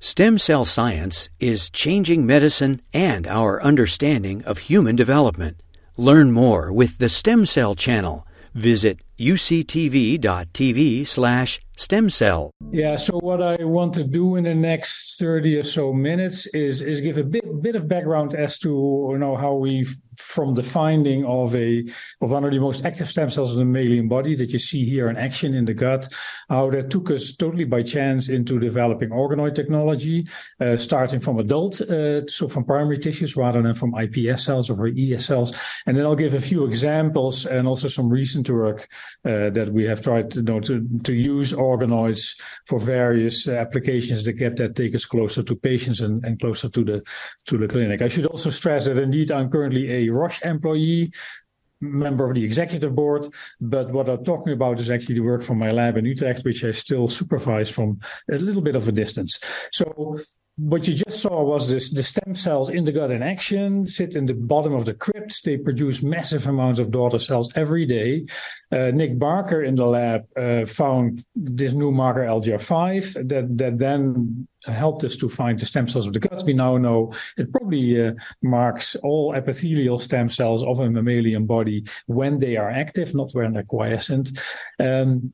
Stem cell science is changing medicine and our understanding of human development. Learn more with the Stem Cell Channel. Visit uctv.tv slash stem cell. Yeah, so what I want to do in the next 30 or so minutes is is give a bit bit of background as to you know how we from the finding of a of one of the most active stem cells in the mammalian body that you see here in action in the gut, how that took us totally by chance into developing organoid technology, uh, starting from adult, uh, so from primary tissues rather than from iPS cells or ES cells. And then I'll give a few examples and also some recent work uh, that we have tried to, you know, to, to use organoids for various applications that get that take us closer to patients and, and closer to the to the clinic. I should also stress that indeed I'm currently a Roche employee, member of the executive board. But what I'm talking about is actually the work from my lab in Utrecht, which I still supervise from a little bit of a distance. So what you just saw was this, the stem cells in the gut in action sit in the bottom of the crypt. They produce massive amounts of daughter cells every day. Uh, Nick Barker in the lab uh, found this new marker LGR5 that, that then helped us to find the stem cells of the gut. We now know it probably uh, marks all epithelial stem cells of a mammalian body when they are active, not when they're quiescent. Um,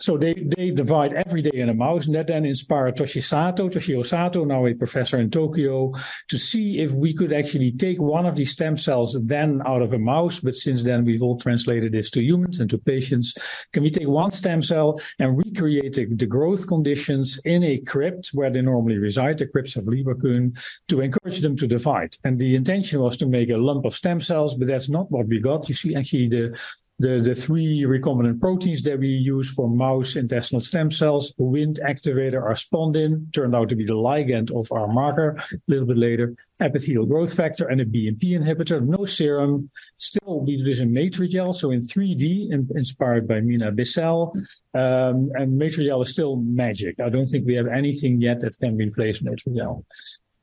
so they, they divide every day in a mouse, and that then inspired Toshi Sato, Toshio Sato, now a professor in Tokyo, to see if we could actually take one of these stem cells then out of a mouse. But since then, we've all translated this to humans and to patients. Can we take one stem cell and recreate the, the growth conditions in a crypt where they normally reside, the crypts of Lieberkühn, to encourage them to divide? And the intention was to make a lump of stem cells, but that's not what we got. You see actually the the, the three recombinant proteins that we use for mouse intestinal stem cells, wind activator, our spondin, turned out to be the ligand of our marker a little bit later, epithelial growth factor, and a BMP inhibitor. No serum. Still, we do this in Matrigel, so in 3D, in, inspired by Mina Bissell. Um, and Matrigel is still magic. I don't think we have anything yet that can replace Matrigel.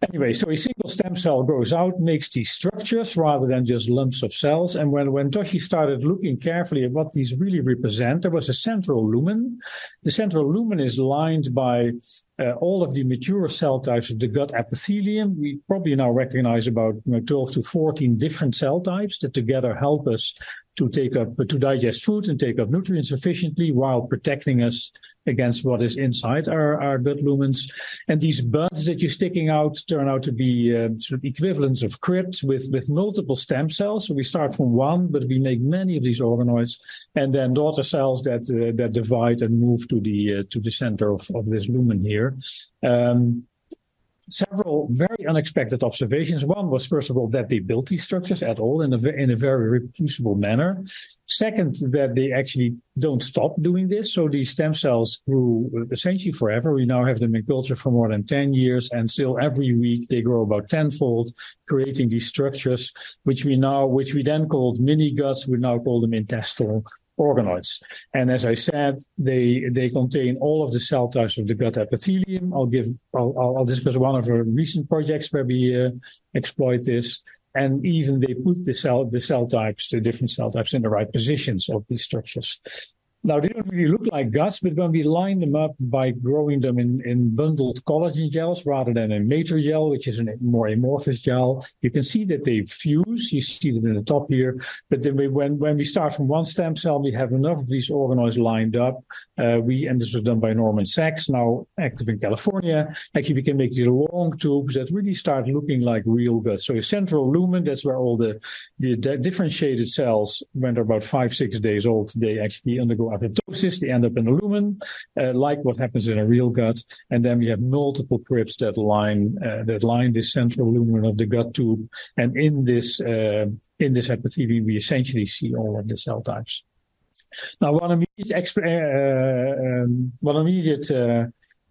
Anyway, so a single stem cell grows out, makes these structures rather than just lumps of cells. And when, when Toshi started looking carefully at what these really represent, there was a central lumen. The central lumen is lined by uh, all of the mature cell types of the gut epithelium. We probably now recognize about you know, 12 to 14 different cell types that together help us to take up, to digest food and take up nutrients efficiently while protecting us against what is inside our, our gut lumens. And these buds that you're sticking out turn out to be uh, sort of equivalents of crypts with, with multiple stem cells. So we start from one, but we make many of these organoids and then daughter cells that, uh, that divide and move to the, uh, to the center of, of this lumen here. Um, several very unexpected observations. One was, first of all, that they built these structures at all in a, in a very reproducible manner. Second, that they actually don't stop doing this. So these stem cells grew uh, essentially forever. We now have them in culture for more than 10 years and still every week they grow about tenfold, creating these structures, which we now, which we then called mini guts. We now call them intestinal organoids. And as I said, they they contain all of the cell types of the gut epithelium. I'll give I'll, I'll discuss one of our recent projects where we uh, exploit this. And even they put the cell the cell types, the different cell types, in the right positions of these structures. Now, they don't really look like guts, but when we line them up by growing them in, in bundled collagen gels rather than a Matrigel, which is a more amorphous gel, you can see that they fuse. You see them in the top here. But then we, when, when we start from one stem cell, we have enough of these organoids lined up. Uh, we, and this was done by Norman Sachs, now active in California. Actually, we can make these long tubes that really start looking like real guts. So a central lumen, that's where all the, the differentiated cells, when they're about five, six days old, they actually undergo apoptosis, they end up in a lumen, uh, like what happens in a real gut. And then we have multiple crypts that line uh, that line this central lumen of the gut tube. And in this uh, in this epithelium, we essentially see all of the cell types. Now, one immediate, exp- uh, um, one immediate uh,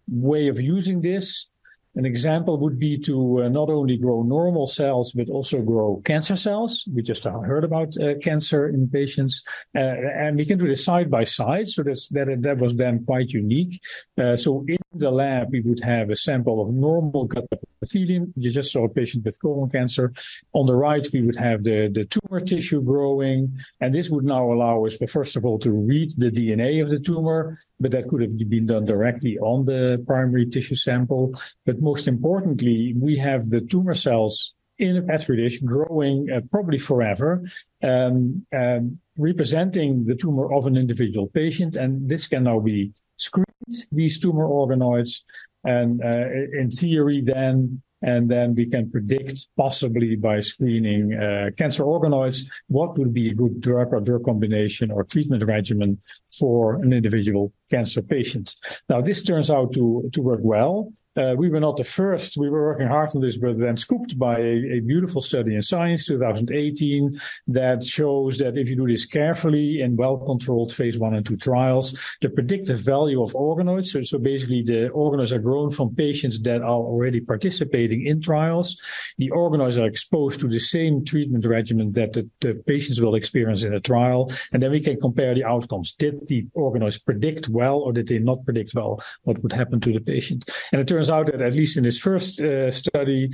way of using this an example would be to uh, not only grow normal cells, but also grow cancer cells. We just heard about uh, cancer in patients, uh, and we can do this side by side. So that's, that, that was then quite unique. Uh, so in the lab, we would have a sample of normal gut epithelium. You just saw a patient with colon cancer. On the right, we would have the, the tumor tissue growing. And this would now allow us, first of all, to read the DNA of the tumor, but that could have been done directly on the primary tissue sample. But most importantly, we have the tumor cells in a petri dish growing uh, probably forever, um, um, representing the tumor of an individual patient. And this can now be screened, these tumor organoids, and uh, in theory, then and then we can predict possibly by screening uh, cancer organoids what would be a good drug or drug combination or treatment regimen for an individual cancer patient. Now this turns out to to work well. Uh, we were not the first. We were working hard on this, but then scooped by a, a, beautiful study in Science 2018 that shows that if you do this carefully in well-controlled phase one and two trials, the predictive value of organoids, so, so basically the organoids are grown from patients that are already participating in trials. The organoids are exposed to the same treatment regimen that the, the patients will experience in a trial, and then we can compare the outcomes. Did the organoids predict well or did they not predict well what would happen to the patient? And it turns turns out that at least in this first uh, study,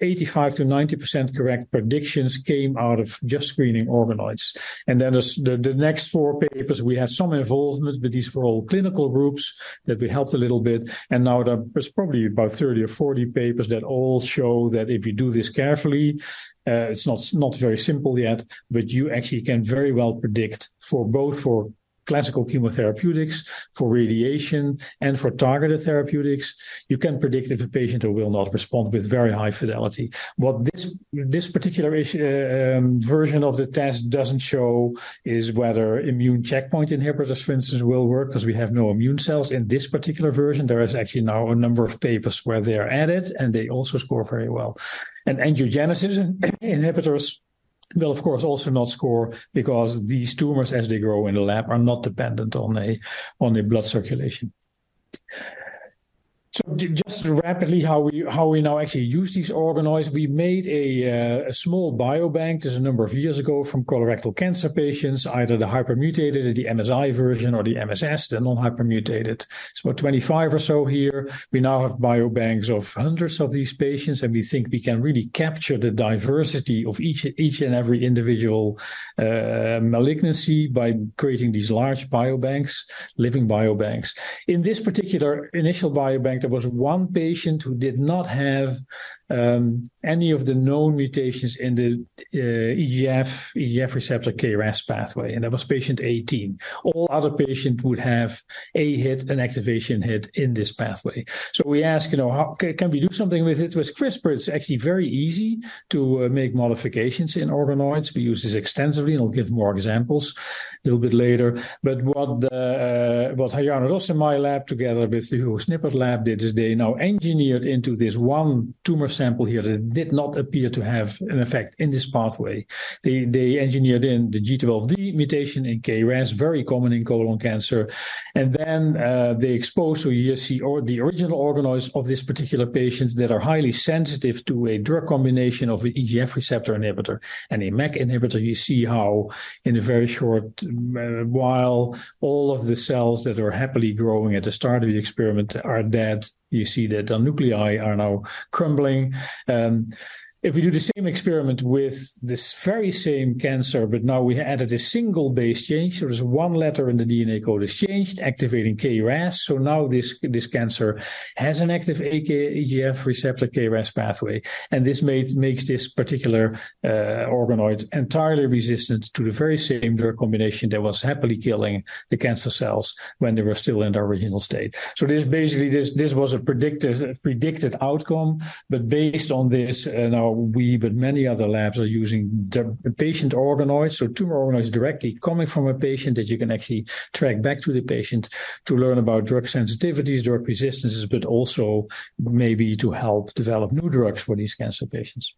85 to 90% correct predictions came out of just screening organoids. And then the, the next four papers, we had some involvement, but these were all clinical groups that we helped a little bit. And now there's probably about 30 or 40 papers that all show that if you do this carefully, uh, it's not not very simple yet, but you actually can very well predict for both for classical chemotherapeutics, for radiation, and for targeted therapeutics, you can predict if a patient will not respond with very high fidelity. What this this particular uh, um, version of the test doesn't show is whether immune checkpoint inhibitors, for instance, will work because we have no immune cells in this particular version. There is actually now a number of papers where they are added, and they also score very well. And angiogenesis inhibitors will of course also not score because these tumors as they grow in the lab are not dependent on a on a blood circulation so just rapidly, how we how we now actually use these organoids, we made a, uh, a small biobank. There's a number of years ago from colorectal cancer patients, either the hypermutated, the MSI version, or the MSS, the non-hypermutated. It's about 25 or so here. We now have biobanks of hundreds of these patients, and we think we can really capture the diversity of each each and every individual uh, malignancy by creating these large biobanks, living biobanks. In this particular initial biobank there was one patient who did not have um, any of the known mutations in the uh, EGF, EGF receptor KRAS pathway, and that was patient 18. All other patients would have a hit, an activation hit in this pathway. So we ask, you know, how can we do something with it? With CRISPR, it's actually very easy to uh, make modifications in organoids. We use this extensively, and I'll give more examples a little bit later. But what uh, what Hayana Ross and my lab, together with the Hugo lab, did is they now engineered into this one tumor sample here that did not appear to have an effect in this pathway. They, they engineered in the G12D mutation in KRAS, very common in colon cancer. And then uh, they exposed, so you see or the original organoids of this particular patient that are highly sensitive to a drug combination of an EGF receptor inhibitor and a MEK inhibitor. You see how in a very short uh, while all of the cells that are happily growing at the start of the experiment are dead you see that the nuclei are now crumbling. Um, if we do the same experiment with this very same cancer, but now we added a single base change, so there's one letter in the DNA code is changed, activating KRAS. So now this this cancer has an active AK, EGF receptor KRAS pathway, and this made, makes this particular uh, organoid entirely resistant to the very same drug combination that was happily killing the cancer cells when they were still in their original state. So this basically this this was a predicted predicted outcome, but based on this, uh, now we, but many other labs are using patient organoids, so tumor organoids directly coming from a patient that you can actually track back to the patient to learn about drug sensitivities, drug resistances, but also maybe to help develop new drugs for these cancer patients.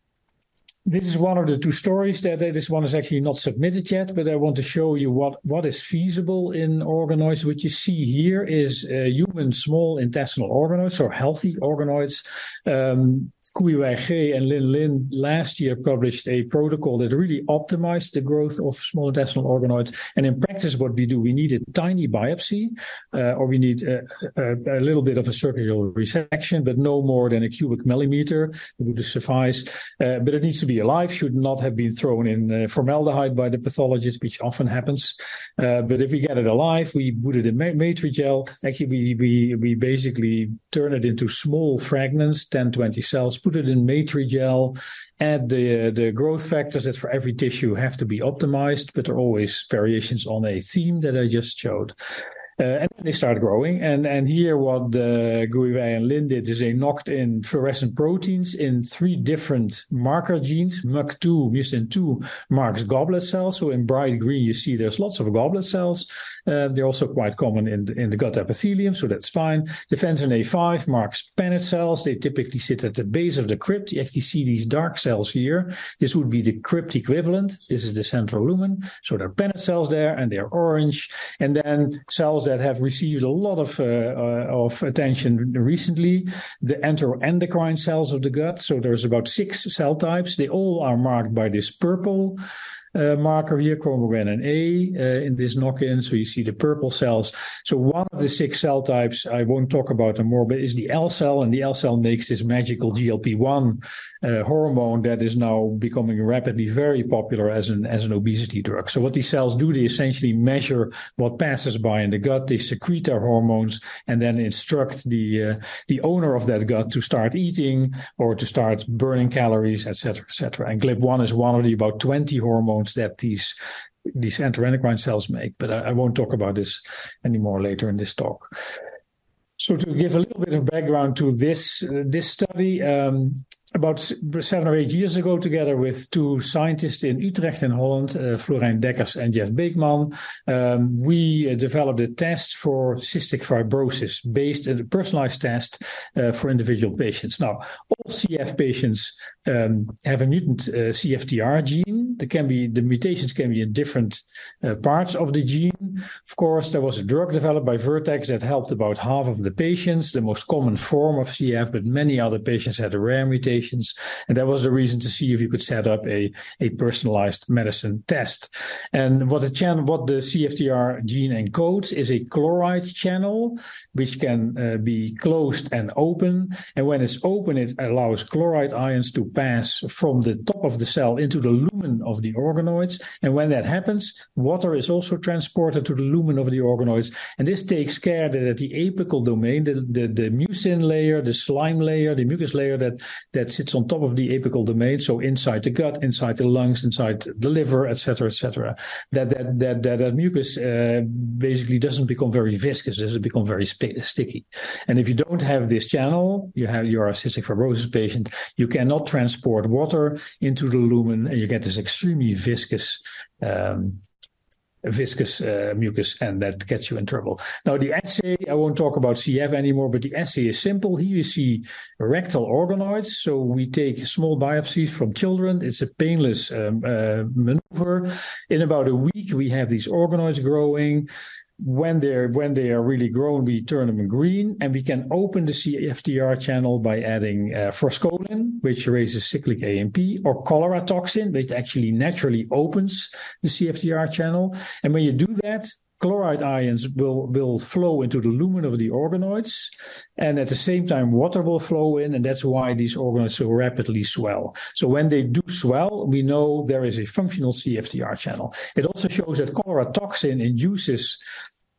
This is one of the two stories that this one is actually not submitted yet, but I want to show you what, what is feasible in organoids. What you see here is uh, human small intestinal organoids or healthy organoids. Um, Kuiwei and Lin Lin last year published a protocol that really optimized the growth of small intestinal organoids. And in practice, what we do, we need a tiny biopsy, uh, or we need a, a, a, little bit of a surgical resection, but no more than a cubic millimeter would suffice. Uh, but it needs to be alive, should not have been thrown in uh, formaldehyde by the pathologist, which often happens. Uh, but if we get it alive, we put it in Matrigel. Actually, we, we, we basically turn it into small fragments, 10, 20 cells, put it in Matrigel, add the, the growth factors that for every tissue have to be optimized, but there are always variations on a theme that I just showed. Uh, and they start growing. And, and here what uh, Guiwei and Lin did is they knocked in fluorescent proteins in three different marker genes. MUC2, mucin 2 marks goblet cells. So in bright green, you see there's lots of goblet cells. Uh, they're also quite common in the, in the gut epithelium, so that's fine. Defensin A5 marks Paneth cells. They typically sit at the base of the crypt. You actually see these dark cells here. This would be the crypt equivalent. This is the central lumen. So there are Paneth cells there and they're orange. And then cells that have received a lot of, uh, uh, of attention recently, the enteroendocrine cells of the gut. So there's about six cell types. They all are marked by this purple marker here, chromogranin A, uh, in this knock-in. So you see the purple cells. So one of the six cell types, I won't talk about them more, but is the L cell, and the L cell makes this magical GLP-1 uh, hormone that is now becoming rapidly very popular as an as an obesity drug. So what these cells do, they essentially measure what passes by in the gut. They secrete their hormones and then instruct the uh, the owner of that gut to start eating or to start burning calories, etc., etc. And GLP-1 is one of the about 20 hormones that these these enteroendocrine cells make. But I, I won't talk about this anymore later in this talk. So to give a little bit of background to this uh, this study, um, about seven or eight years ago, together with two scientists in Utrecht in Holland, uh, Florijn Dekkers and Jeff Beekman, um, we uh, developed a test for cystic fibrosis based on a personalized test uh, for individual patients. Now, CF patients um, have a mutant uh, CFTR gene. There can be the mutations can be in different uh, parts of the gene. Of course, there was a drug developed by Vertex that helped about half of the patients, the most common form of CF, but many other patients had rare mutations. And that was the reason to see if you could set up a, a personalized medicine test. And what the channel, what the CFTR gene encodes is a chloride channel, which can uh, be closed and open. And when it's open, it allows chloride ions to pass from the top of the cell into the lumen of the organoids. And when that happens, water is also transported to the lumen of the organoids. And this takes care that at the apical domain, the, the, the mucin layer, the slime layer, the mucus layer that, that sits on top of the apical domain, so inside the gut, inside the lungs, inside the liver, etc., etc. That that that that, that mucus uh, basically doesn't become very viscous; doesn't become very sp- sticky. And if you don't have this channel, you have you're a cystic fibrosis patient. You cannot transport water into the lumen, and you get this extremely viscous um, viscous uh, mucus, and that gets you in trouble. Now, the assay, I won't talk about CF anymore, but the assay is simple. Here you see rectal organoids. So we take small biopsies from children. It's a painless um, uh, maneuver. In about a week, we have these organoids growing when they're when they are really grown, we turn them green, and we can open the CFTR channel by adding uh, forskolin, which raises cyclic AMP, or cholera toxin, which actually naturally opens the CFTR channel. And when you do that, chloride ions will will flow into the lumen of the organoids, and at the same time, water will flow in, and that's why these organoids so rapidly swell. So when they do swell, we know there is a functional CFTR channel. It also shows that cholera toxin induces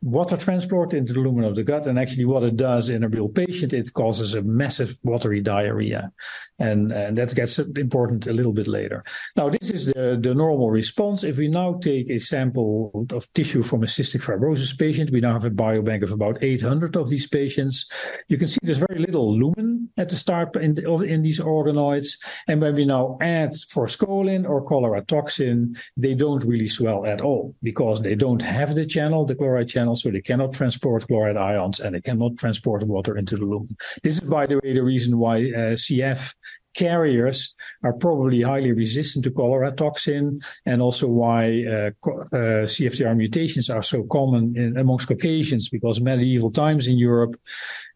water transport into the lumen of the gut. And actually, what it does in a real patient, it causes a massive watery diarrhea. And, and that gets important a little bit later. Now, this is the, the normal response. If we now take a sample of tissue from a cystic fibrosis patient, we now have a biobank of about 800 of these patients. You can see there's very little lumen at the start in, the, in these organoids. And when we now add forskolin or cholera toxin, they don't really swell at all because they don't have the channel, the chloride channel channel, so they cannot transport chloride ions and they cannot transport water into the lumen. This is, by the way, the reason why uh, CF carriers are probably highly resistant to cholera toxin, and also why uh, uh, CFTR mutations are so common in, amongst Caucasians, because medieval times in Europe,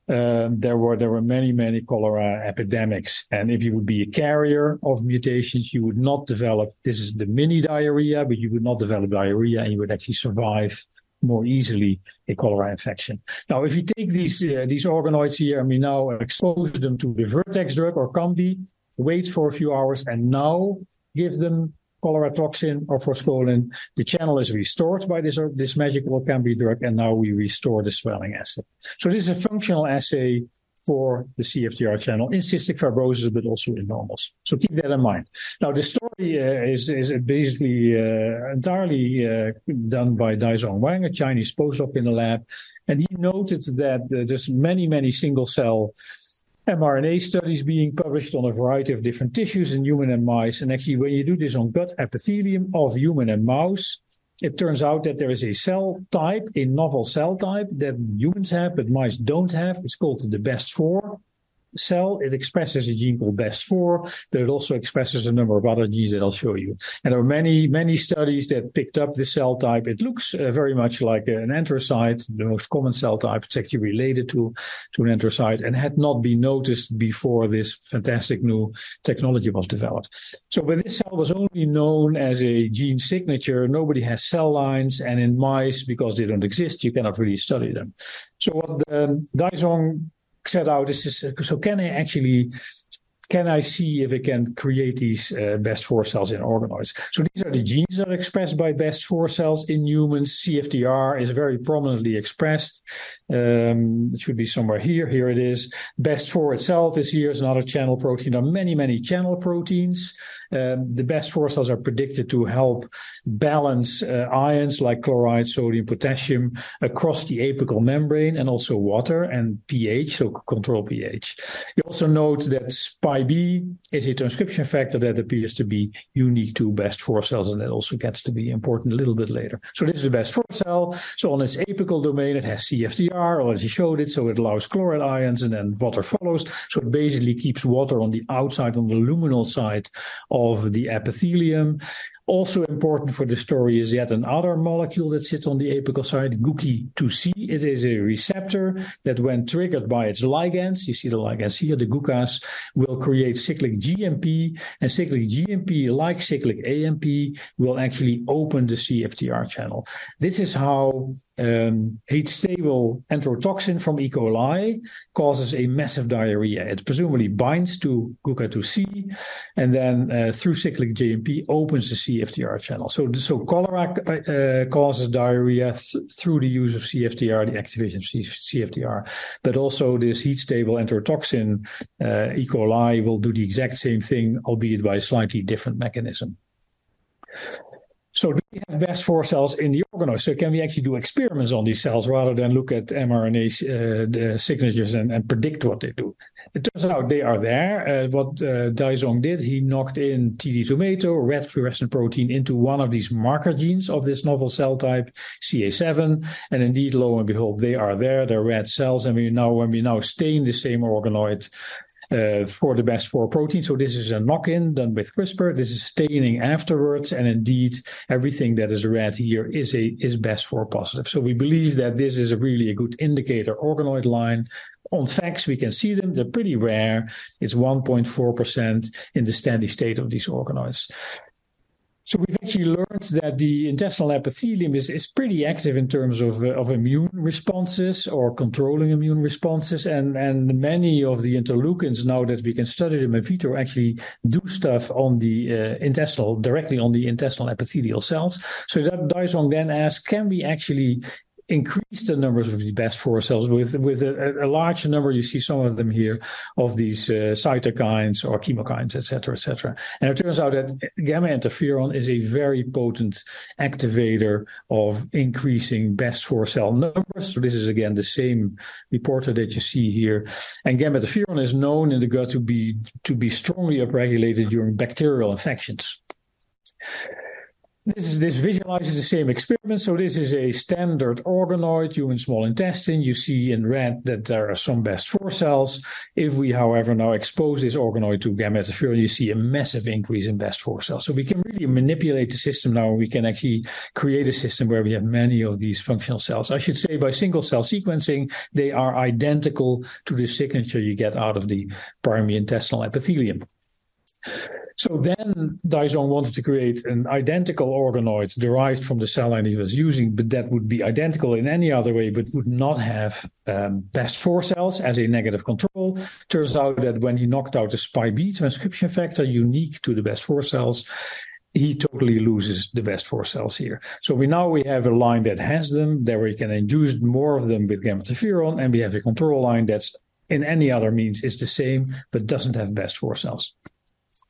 uh, there were there were many many cholera epidemics, and if you would be a carrier of mutations, you would not develop. This is the mini diarrhea, but you would not develop diarrhea, and you would actually survive more easily a cholera infection. Now, if you take these uh, these organoids here and we now expose them to the Vertex drug or Cambi, wait for a few hours, and now give them cholera toxin or forskolin, the channel is restored by this, this magical Cambi drug, and now we restore the swelling assay. So this is a functional assay for the CFTR channel in cystic fibrosis, but also in normals. So keep that in mind. Now, the story uh, is, is basically uh, entirely uh, done by Daizong Wang, a Chinese postdoc in the lab. And he noted that uh, there's many, many single cell mRNA studies being published on a variety of different tissues in human and mice. And actually, when you do this on gut epithelium of human and mouse, it turns out that there is a cell type, a novel cell type that humans have, but mice don't have. It's called the BEST4 cell. It expresses a gene called BEST4, but it also expresses a number of other genes that I'll show you. And there are many, many studies that picked up this cell type. It looks uh, very much like an enterocyte, the most common cell type. It's actually related to, to an enterocyte and had not been noticed before this fantastic new technology was developed. So, but this cell was only known as a gene signature. Nobody has cell lines, and in mice, because they don't exist, you cannot really study them. So what um, Daizong set out is, so can I actually can I see if I can create these uh, BEST4 cells in organoids? So these are the genes that are expressed by BEST4 cells in humans. CFTR is very prominently expressed. Um, it should be somewhere here. Here it is. BEST4 itself is here. It's another channel protein. There are many, many channel proteins. Um, the BEST4 cells are predicted to help balance uh, ions like chloride, sodium, potassium across the apical membrane and also water and pH, so control pH. You also note that SPIB is a transcription factor that appears to be unique to BEST4 cells, and that also gets to be important a little bit later. So this is the BEST4 cell. So on its apical domain, it has CFTR, as already showed it, so it allows chloride ions, and then water follows. So it basically keeps water on the outside, on the luminal side of the epithelium. Also important for the story is yet another molecule that sits on the apical side, GUCI2C. It is a receptor that when triggered by its ligands, you see the ligands here, the GUCAs, will create cyclic GMP, and cyclic GMP, like cyclic AMP, will actually open the CFTR channel. This is how um, heat stable enterotoxin from E. coli causes a massive diarrhea. It presumably binds to GUCA2C and then uh, through cyclic GMP opens the CFTR channel. So, so cholera uh, causes diarrhea th- through the use of CFTR, the activation of C- CFTR. But also this heat stable enterotoxin, uh, E. coli, will do the exact same thing, albeit by a slightly different mechanism. So do we have BEST4 cells in the organoid? So can we actually do experiments on these cells rather than look at mRNA uh, signatures and, and, predict what they do? It turns out they are there. Uh, what uh, Daizong did, he knocked in TD tomato, red fluorescent protein, into one of these marker genes of this novel cell type, CA7, and indeed, lo and behold, they are there. They're red cells, and we now, when we now stain the same organoid uh, for the BEST4 protein. So this is a knock-in done with CRISPR. This is staining afterwards, and indeed everything that is red here is a is BEST4 positive. So we believe that this is a really a good indicator organoid line. On facts, we can see them. They're pretty rare. It's 1.4% in the steady state of these organoids. So we've actually learned that the intestinal epithelium is, is pretty active in terms of, uh, of immune responses or controlling immune responses. And, and many of the interleukins, now that we can study them in vitro, actually do stuff on the uh, intestinal, directly on the intestinal epithelial cells. So that Daizong then asked, can we actually increase the numbers of these BEST4 cells with with a, a, large number. You see some of them here of these uh, cytokines or chemokines, etc., etc. And it turns out that gamma interferon is a very potent activator of increasing BEST4 cell numbers. So this is again the same reporter that you see here. And gamma interferon is known in the gut to be to be strongly upregulated during bacterial infections. This, this visualizes the same experiment. So this is a standard organoid, human small intestine. You see in red that there are some best four cells. If we, however, now expose this organoid to gamma interferon, you see a massive increase in best four cells. So we can really manipulate the system now. We can actually create a system where we have many of these functional cells. I should say by single cell sequencing, they are identical to the signature you get out of the primary intestinal epithelium. So then Daizhong wanted to create an identical organoid derived from the cell line he was using, but that would be identical in any other way, but would not have um, best four cells as a negative control. Turns out that when he knocked out the SPIB transcription factor unique to the best four cells, he totally loses the best four cells here. So we now we have a line that has them, that we can induce more of them with gamma interferon, and we have a control line that's in any other means is the same, but doesn't have best four cells.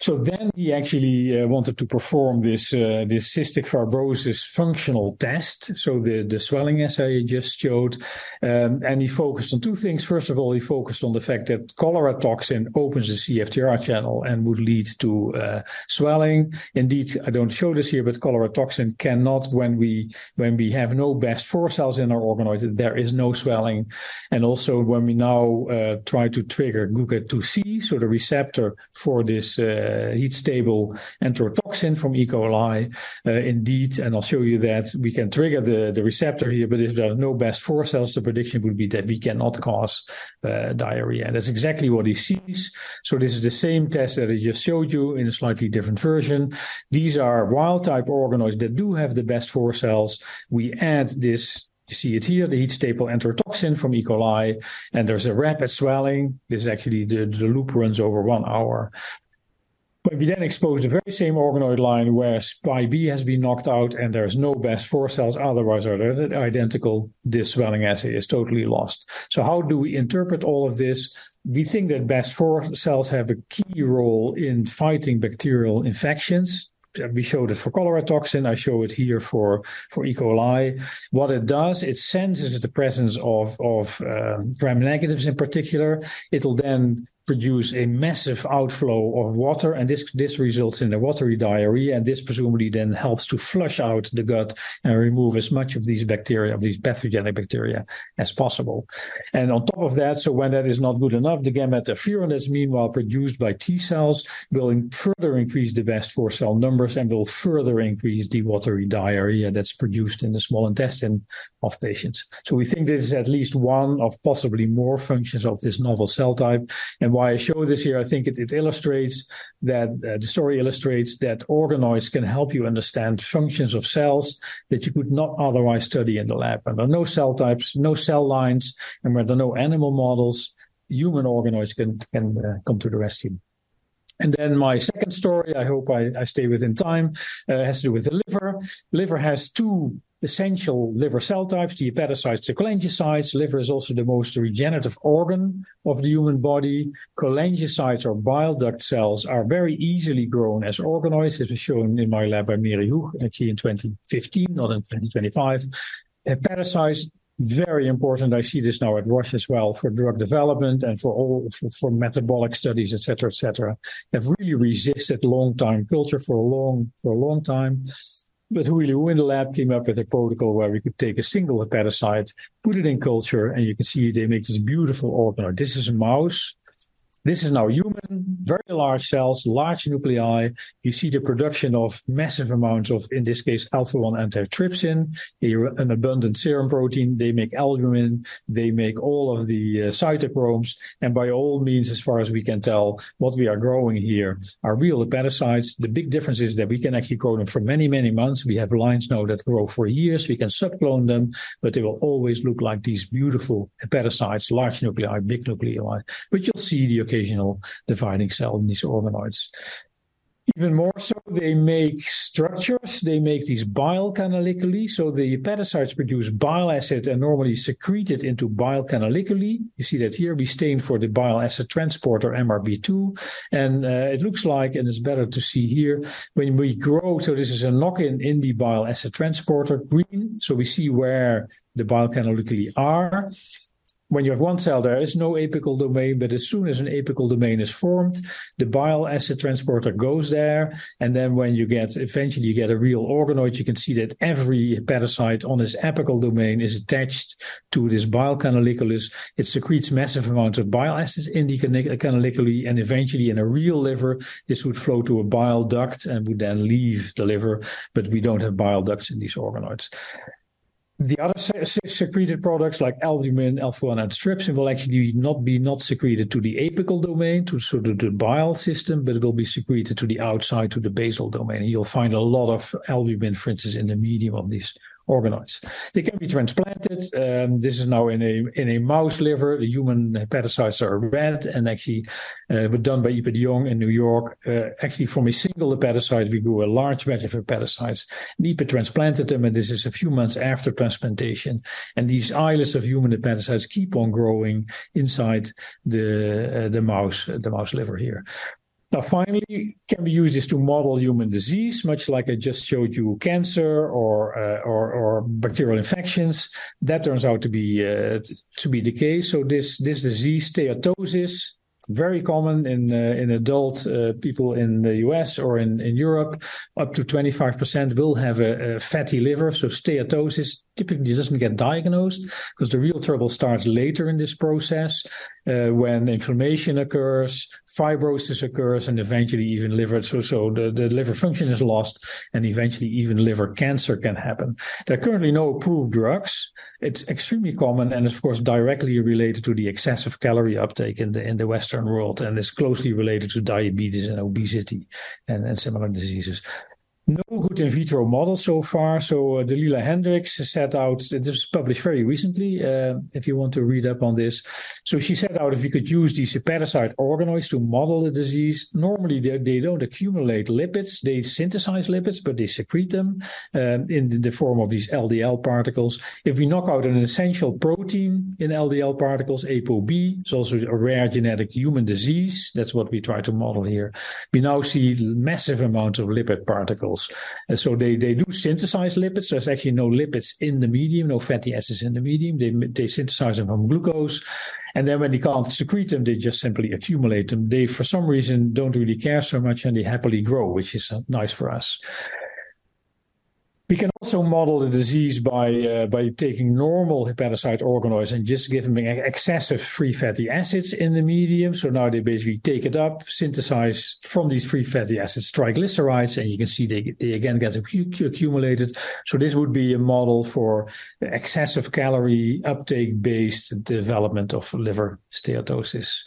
So then he actually uh, wanted to perform this uh, this cystic fibrosis functional test. So the the swelling assay I just showed, um, and he focused on two things. First of all, he focused on the fact that cholera toxin opens the CFTR channel and would lead to uh, swelling. Indeed, I don't show this here, but cholera toxin cannot when we when we have no best four cells in our organoid, there is no swelling. And also when we now uh, try to trigger GUCA2C, so the receptor for this uh, heat stable enterotoxin from E. coli. Uh, indeed, and I'll show you that we can trigger the, the receptor here, but if there are no best four cells, the prediction would be that we cannot cause uh, diarrhea. And that's exactly what he sees. So this is the same test that I just showed you in a slightly different version. These are wild type organoids that do have the best four cells. We add this you see it here, the heat staple enterotoxin from E. coli, and there's a rapid swelling. This is actually the, the loop runs over one hour. But we then expose the very same organoid line where SPI-B has been knocked out and there's no best four cells, otherwise are identical. This swelling assay is totally lost. So how do we interpret all of this? We think that best four cells have a key role in fighting bacterial infections we showed it for cholera toxin. I show it here for, for E. coli. What it does, it senses the presence of, of um, gram negatives in particular. It'll then produce a massive outflow of water, and this this results in a watery diarrhea, and this presumably then helps to flush out the gut and remove as much of these bacteria, of these pathogenic bacteria, as possible. And on top of that, so when that is not good enough, the gamma interferon that's meanwhile produced by T cells will further increase the best four cell numbers and will further increase the watery diarrhea that's produced in the small intestine of patients. So we think this is at least one of possibly more functions of this novel cell type, and why I show this here, I think it, it illustrates that uh, the story illustrates that organoids can help you understand functions of cells that you could not otherwise study in the lab. And there are no cell types, no cell lines, and where there are no animal models, human organoids can can uh, come to the rescue. And then my second story, I hope I, I stay within time, uh, has to do with the liver. Liver has two essential liver cell types, the hepatocytes, the cholangiocytes. Liver is also the most regenerative organ of the human body. Cholangiocytes or bile duct cells are very easily grown as organoids. This was shown in my lab by Miri Hoog, actually in 2015, not in 2025. Hepatocytes, very important. I see this now at Roche as well for drug development and for all for, for metabolic studies, et cetera, et cetera. Have really resisted long time culture for a long for a long time. But Hui Liu in the lab came up with a protocol where we could take a single hepatocyte, put it in culture, and you can see they make this beautiful organoid. This is a mouse this is now human, very large cells, large nuclei. You see the production of massive amounts of, in this case, alpha 1 antitrypsin, an abundant serum protein. They make albumin. They make all of the uh, cytochromes. And by all means, as far as we can tell, what we are growing here are real hepatocytes. The big difference is that we can actually grow them for many, many months. We have lines now that grow for years. We can subclone them, but they will always look like these beautiful hepatocytes, large nuclei, big nuclei. But you'll see the occasional occasional dividing cell in these organoids. Even more so, they make structures. They make these bile canaliculi. So the hepatocytes produce bile acid and normally secrete it into bile canaliculi. You see that here. We stain for the bile acid transporter MRB2. And uh, it looks like, and it's better to see here, when we grow, so this is a knock-in in the bile acid transporter, green. So we see where the bile canaliculi are. When you have one cell, there is no apical domain, but as soon as an apical domain is formed, the bile acid transporter goes there. And then when you get, eventually you get a real organoid, you can see that every hepatocyte on this apical domain is attached to this bile canaliculus. It secretes massive amounts of bile acids in the canaliculi. And eventually in a real liver, this would flow to a bile duct and would then leave the liver. But we don't have bile ducts in these organoids. The other secreted products like albumin, alpha-1 and antitrypsin will actually not be not secreted to the apical domain, to sort of the bile system, but it will be secreted to the outside, to the basal domain. And you'll find a lot of albumin, for instance, in the medium of these organoids. They can be transplanted. Um, this is now in a in a mouse liver. The human hepatocytes are red, and actually uh, done by Ipe de Jong in New York. Uh, actually, from a single hepatocyte, we grew a large batch of hepatocytes. And Ipe transplanted them, and this is a few months after transplantation. And these islets of human hepatocytes keep on growing inside the uh, the mouse the mouse liver here. Now, finally, can we use this to model human disease, much like I just showed you cancer or uh, or, or, bacterial infections? That turns out to be uh, to be the case. So this this disease, steatosis, very common in uh, in adult uh, people in the US or in, in Europe. Up to 25% will have a, a, fatty liver. So steatosis typically doesn't get diagnosed because the real trouble starts later in this process uh, when inflammation occurs, fibrosis occurs, and eventually even liver. So, so the, the liver function is lost, and eventually even liver cancer can happen. There are currently no approved drugs. It's extremely common, and of course directly related to the excessive calorie uptake in the in the Western world, and is closely related to diabetes and obesity and, and similar diseases no good in vitro model so far. So uh, Delila Hendricks set out, this was published very recently, uh, if you want to read up on this. So she set out if you could use these hepatocyte organoids to model the disease. Normally they, they don't accumulate lipids, they synthesize lipids, but they secrete them um, in the form of these LDL particles. If we knock out an essential protein in LDL particles, ApoB, it's also a rare genetic human disease. That's what we try to model here. We now see massive amounts of lipid particles and so they, they do synthesize lipids. There's actually no lipids in the medium, no fatty acids in the medium. They, they synthesize them from glucose. And then when they can't secrete them, they just simply accumulate them. They, for some reason, don't really care so much and they happily grow, which is uh, nice for us. We can also model the disease by uh, by taking normal hepatocyte organoids and just giving them excessive free fatty acids in the medium. So now they basically take it up, synthesize from these free fatty acids triglycerides, and you can see they, they again get accumulated. So this would be a model for excessive calorie uptake based development of liver steatosis.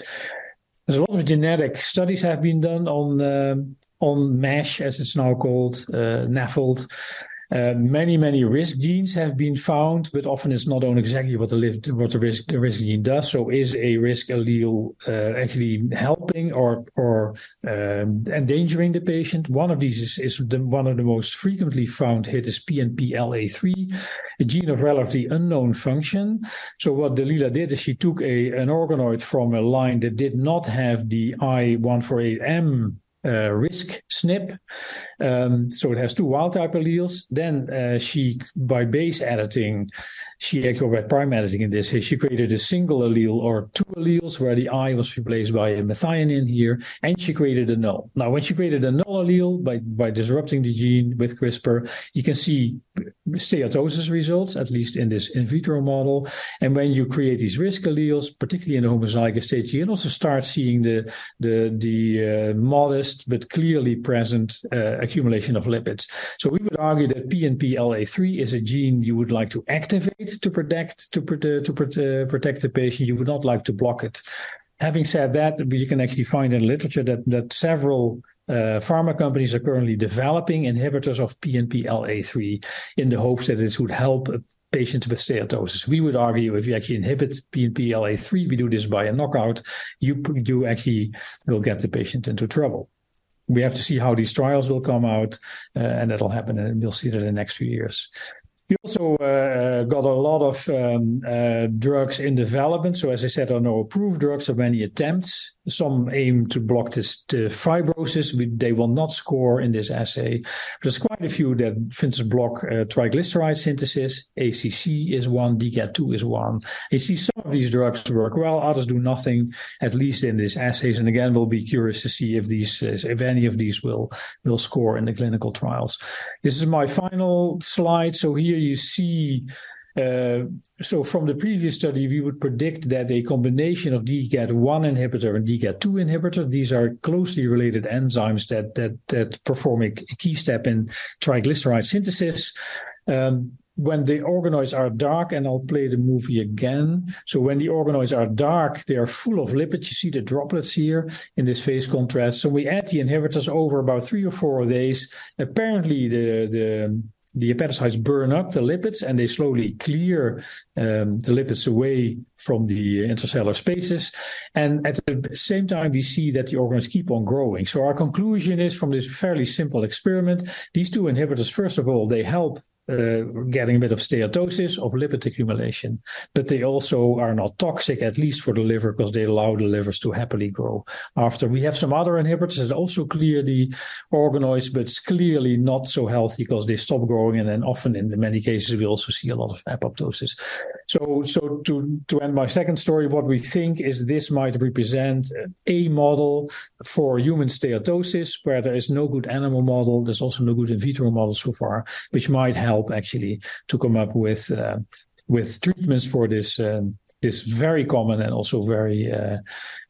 There's a lot of genetic studies have been done on uh, on MASH, as it's now called, uh, NAFLD. Uh, many, many risk genes have been found, but often it's not known exactly what the, what the risk the risk gene does. So, is a risk allele uh, actually helping or or um, endangering the patient? One of these is, is the, one of the most frequently found hit is PNPLA3, a gene of relatively unknown function. So, what Delila did is she took a an organoid from a line that did not have the I148M uh, risk SNP. Um, so it has two wild type alleles. Then uh, she, by base editing, she actually by prime editing in this, case, she created a single allele or two alleles where the I was replaced by a methionine here, and she created a null. Now, when she created a null allele by by disrupting the gene with CRISPR, you can see steatosis results, at least in this in vitro model. And when you create these risk alleles, particularly in the homozygous state, you can also start seeing the the the uh, modest but clearly present uh, accumulation of lipids. So we would argue that PNPLA3 is a gene you would like to activate to protect to, to, to protect the patient. You would not like to block it. Having said that, you can actually find in literature that that several uh, pharma companies are currently developing inhibitors of PNPLA3 in the hopes that this would help patients with steatosis. We would argue if you actually inhibit PNPLA3, we do this by a knockout, you, you actually will get the patient into trouble. We have to see how these trials will come out, uh, and that'll happen, and we'll see that in the next few years. We also uh, got a lot of um, uh, drugs in development. So, as I said, there are no approved drugs, are many attempts Some aim to block this fibrosis. They will not score in this assay. There's quite a few that, for instance, block uh, triglyceride synthesis. ACC is one. DGAT2 is one. You see some of these drugs work well. Others do nothing, at least in these assays. And again, we'll be curious to see if these, if any of these will will score in the clinical trials. This is my final slide. So here you see uh, so from the previous study, we would predict that a combination of DGAT1 inhibitor and DGAT2 inhibitor, these are closely related enzymes that that that perform a key step in triglyceride synthesis. Um, when the organoids are dark, and I'll play the movie again. So when the organoids are dark, they are full of lipids. You see the droplets here in this phase contrast. So we add the inhibitors over about three or four days. Apparently, the the the hepatocytes burn up the lipids and they slowly clear um, the lipids away from the intracellular spaces. And at the same time, we see that the organs keep on growing. So our conclusion is from this fairly simple experiment, these two inhibitors, first of all, they help uh, getting a bit of steatosis of lipid accumulation, but they also are not toxic, at least for the liver, because they allow the livers to happily grow. After we have some other inhibitors that also clear the organoids, but it's clearly not so healthy because they stop growing, and then often in many cases we also see a lot of apoptosis. So, so to to end my second story, what we think is this might represent a model for human steatosis, where there is no good animal model, there's also no good in vitro model so far, which might help help actually to come up with uh, with treatments for this um, this very common and also very uh,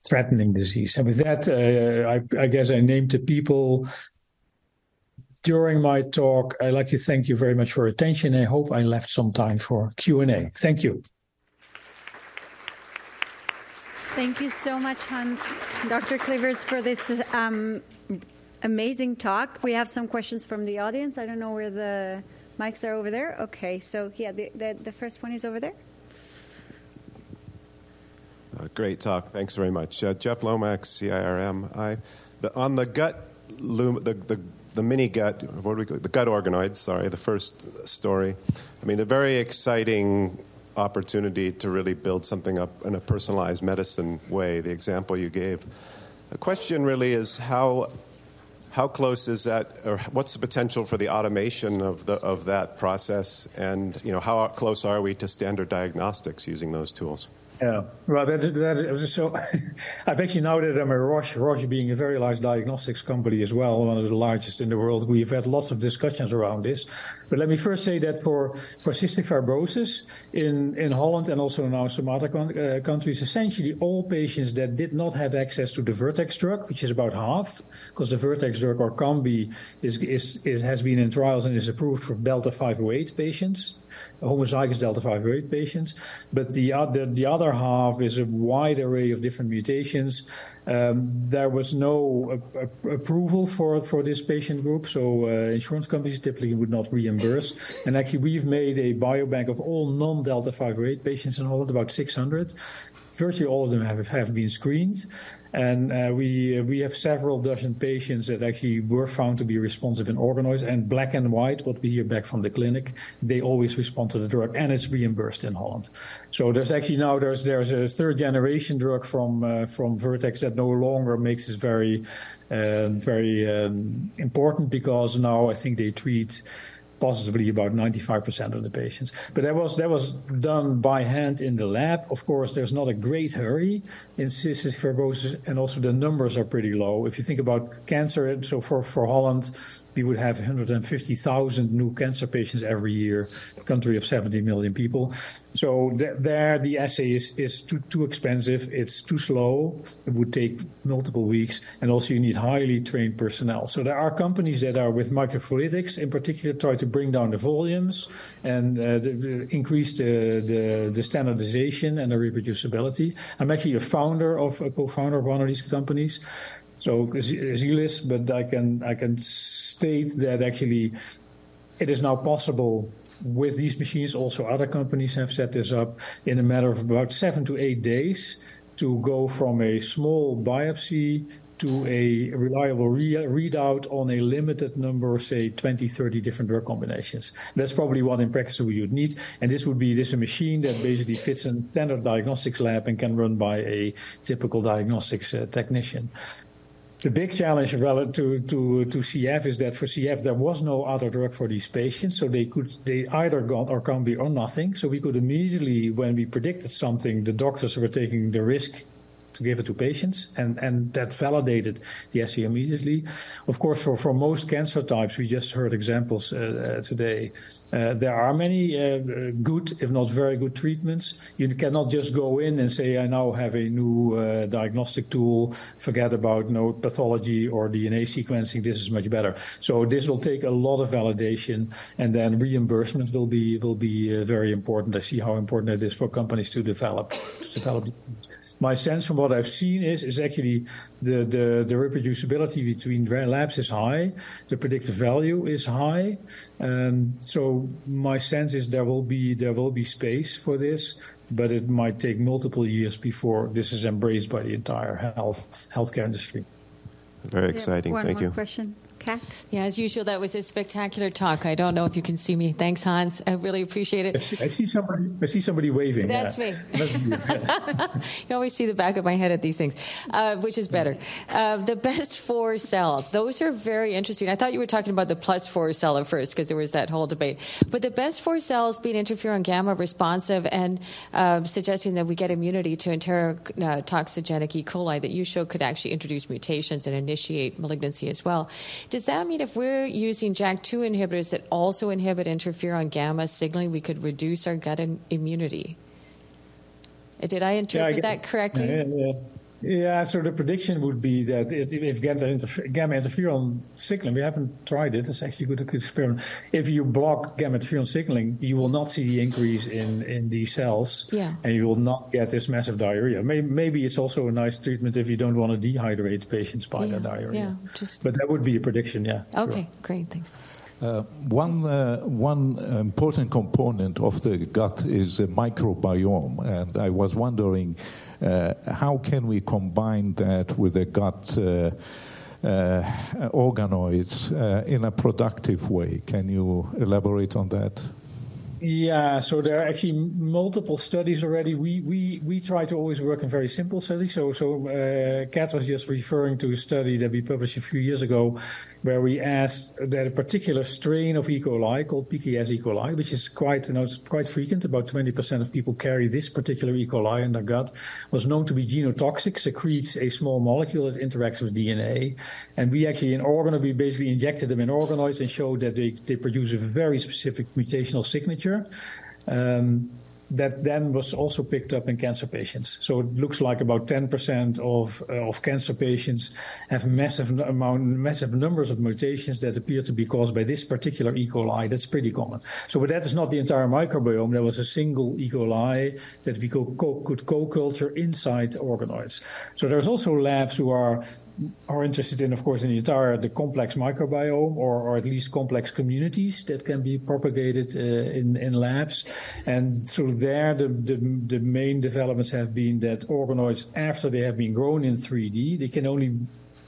threatening disease. And with that, uh, I, I, guess I named the people during my talk. I'd like to thank you very much for your attention. I hope I left some time for Q&A. Thank you. Thank you so much, Hans, Dr. Clevers, for this um, amazing talk. We have some questions from the audience. I don't know where the Mics are over there? Okay, so yeah, the, the, the first one is over there. Uh, great talk. Thanks very much. Uh, Geoff Lomax, CIRM. I, the, on the gut, the, the, the mini gut, what do we call The gut organoids, sorry, the first story. I mean, a very exciting opportunity to really build something up in a personalized medicine way, the example you gave. The question really is how how close is that, or what's the potential for the automation of, the, of that process? And you know, how close are we to standard diagnostics using those tools? Yeah, well, that, that so. I've actually now that I'm a Roche, Roche being a very large diagnostics company as well, one of the largest in the world. We've had lots of discussions around this. But let me first say that for for cystic fibrosis in in Holland and also now some other con- uh, countries, essentially all patients that did not have access to the Vertex drug, which is about half, because the Vertex drug Orkambi is, is, is has been in trials and is approved for Delta 508 patients homozygous delta 508 patients. But the other, the other half is a wide array of different mutations. Um, there was no a, a, approval for, for this patient group, so uh, insurance companies typically would not reimburse. And actually, we've made a biobank of all non delta 508 patients in Holland, about 600 virtually all of them have, have been screened. And uh, we we have several dozen patients that actually were found to be responsive in organoids and black and white. What we hear back from the clinic, they always respond to the drug, and it's reimbursed in Holland. So there's actually now there's there's a third generation drug from uh, from Vertex that no longer makes this very uh, very um, important because now I think they treat positively about 95% of the patients. But that was that was done by hand in the lab. Of course, there's not a great hurry in cystic fibrosis, and also the numbers are pretty low. If you think about cancer, so for, for Holland, we would have 150,000 new cancer patients every year, a country of 70 million people. So th- there, the assay is, is too, too expensive. It's too slow. It would take multiple weeks. And also, you need highly trained personnel. So there are companies that are with microfluidics, in particular, try to bring down the volumes and uh, the, the, increase the, the, the, standardization and the reproducibility. I'm actually a founder of a co-founder of one of these companies. So Xilis, but I can I can state that actually it is now possible with these machines. Also, other companies have set this up in a matter of about seven to eight days to go from a small biopsy to a reliable re- readout on a limited number, say 20, 30 different drug combinations. That's probably what in practice we would need. And this would be this a machine that basically fits in standard diagnostics lab and can run by a typical diagnostics uh, technician. The big challenge relative to, to, to CF is that for CF there was no other drug for these patients, so they could they either got Orkambi or nothing. So we could immediately, when we predicted something, the doctors were taking the risk to give it to patients, and, and that validated the assay immediately. Of course, for, for most cancer types, we just heard examples uh, uh, today. Uh, there are many uh, good, if not very good, treatments. You cannot just go in and say, I now have a new uh, diagnostic tool, forget about no pathology or DNA sequencing, this is much better. So this will take a lot of validation, and then reimbursement will be will be very important. I see how important it is for companies to develop to develop my sense from what I've seen is is actually the, the, the reproducibility between labs is high, the predictive value is high. Um, so my sense is there will be there will be space for this, but it might take multiple years before this is embraced by the entire health healthcare industry. Very exciting. One Thank more you. question. Kat? Yeah, as usual, that was a spectacular talk. I don't know if you can see me. Thanks, Hans. I really appreciate it. I see somebody. I see somebody waving. That's yeah. me. That's you. You always see the back of my head at these things, uh, which is better. Uh, the best four cells, those are very interesting. I thought you were talking about the plus four cell at first because there was that whole debate. But the best four cells being interferon gamma responsive and uh, suggesting that we get immunity to enterotoxigenic E. coli that you show could actually introduce mutations and initiate malignancy as well. Does that mean if we're using JAK2 inhibitors that also inhibit interferon gamma signaling, we could reduce our gut in- immunity? Uh, Did I interpret get- that correctly? Yeah, yeah. Yeah, so the prediction would be that if, if gamma, interfer- gamma interferon signaling, we haven't tried it, it's actually a good experiment. If you block gamma interferon signaling, you will not see the increase in, in these cells, Yeah. and you will not get this massive diarrhea. Maybe, maybe it's also a nice treatment if you don't want to dehydrate patients by Yeah, their diarrhea. yeah, just- But that would be a prediction, yeah. sure. Okay, great, thanks. Uh, one uh, one important component of the gut is the microbiome, and I was wondering how can we combine that with the gut uh, uh, organoids uh, in a productive way? Can you elaborate on that? Yeah, so there are actually multiple studies already. We we we try to always work in very simple studies. So so uh, Kat was just referring to a study that we published a few years ago, where we asked that a particular strain of E. coli called PKS E. coli, which is quite you know quite frequent. About twenty percent of people carry this particular E. coli in their gut. Was known to be genotoxic, secretes a small molecule that interacts with DNA, and we actually in organoid we basically injected them in organoids and showed that they they produce a very specific mutational signature. Um, that then was also picked up in cancer patients. So it looks like about 10% of uh, of cancer patients have massive amount, massive numbers of mutations that appear to be caused by this particular E. coli. That's pretty common. So, but that is not the entire microbiome. There was a single E. coli that we co- co- could co-culture inside organoids. So there's also labs who are are interested in, of course, in the entire the complex microbiome, or, or at least complex communities that can be propagated uh, in in labs. And so there, the, the the main developments have been that organoids, after they have been grown in 3D, they can only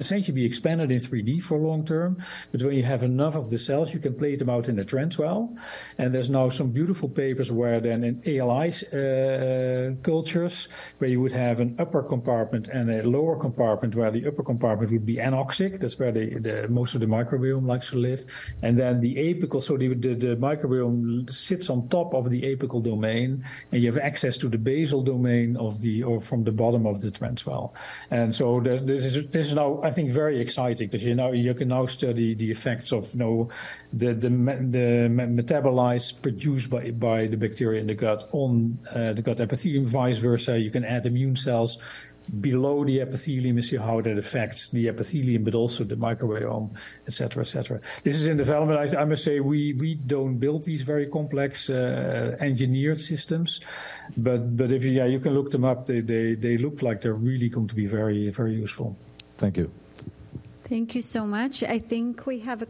essentially be expanded in 3D for long term. But when you have enough of the cells, you can plate them out in a transwell. And there's now some beautiful papers where then in ALI uh, cultures, where you would have an upper compartment and a lower compartment, where the upper compartment would be anoxic. That's where the, the most of the microbiome likes to live. And then the apical, so the, the, the microbiome sits on top of the apical domain, and you have access to the basal domain of the, or from the bottom of the transwell. And so this is this is now, I think, very exciting because you know you can now study the effects of you know the the, the metabolites produced by by the bacteria in the gut on uh, the gut epithelium. Vice versa, you can add immune cells below the epithelium and see how that affects the epithelium, but also the microbiome, et cetera, et cetera. This is in development. I, I must say we, we don't build these very complex uh, engineered systems, but but if you, yeah, you can look them up. They, they they look like they're really going to be very very useful. Thank you. Thank you so much. I think we have a.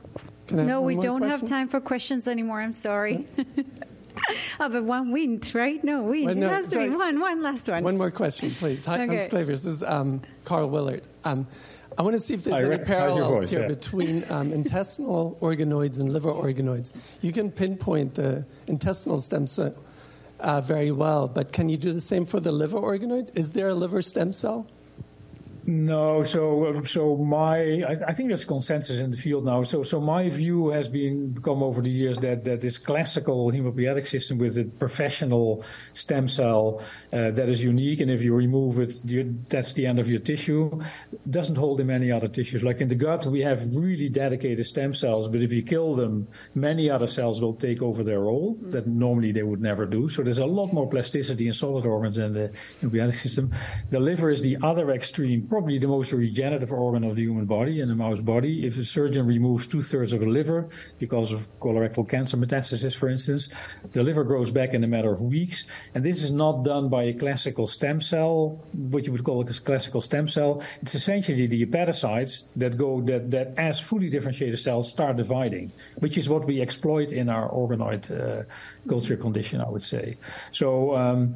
Can I have no, we don't have time for questions anymore. I'm sorry. oh, but one wind, right? No, wind. Well, no, it has to be sorry. one. One last one. One more question, please. Hi, Okay. Hans Clevers. This is um, Karl Willert. Um, I want to see if there's I any recognize parallels voice, here yeah. between um, intestinal organoids and liver organoids. You can pinpoint the intestinal stem cell uh, very well, but can you do the same for the liver organoid? Is there a liver stem cell? No, so so my I, I think there's consensus in the field now. So so my view has been become over the years that that this classical hematopoietic system with a professional stem cell uh, that is unique, and if you remove it, you, that's the end of your tissue. Doesn't hold in many other tissues. Like in the gut, we have really dedicated stem cells, but if you kill them, many other cells will take over their role that normally they would never do. So there's a lot more plasticity in solid organs than the hematopoietic system. The liver is the other extreme probably the most regenerative organ of the human body in the mouse body. If a surgeon removes two thirds of a liver because of colorectal cancer metastasis, for instance, the liver grows back in a matter of weeks. And this is not done by a classical stem cell, what you would call a classical stem cell. It's essentially the hepatocytes that go that that as fully differentiated cells start dividing, which is what we exploit in our organoid uh, culture condition, I would say. So. Um,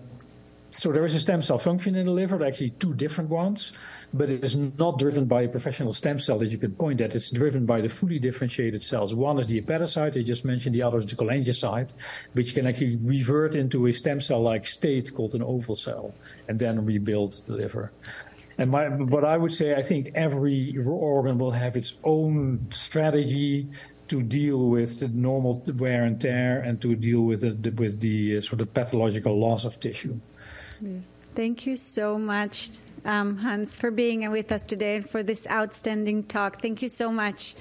so there is a stem cell function in the liver, actually two different ones, but it is not driven by a professional stem cell that you can point at. It's driven by the fully differentiated cells. One is the hepatocyte, I just mentioned, the other is the cholangiocyte, which can actually revert into a stem cell-like state called an oval cell, and then rebuild the liver. And my, I would say, I think every organ will have its own strategy to deal with the normal wear and tear and to deal with the, with the uh, sort of pathological loss of tissue. Thank you so much, um, Hans, for being with us today and for this outstanding talk. Thank you so much.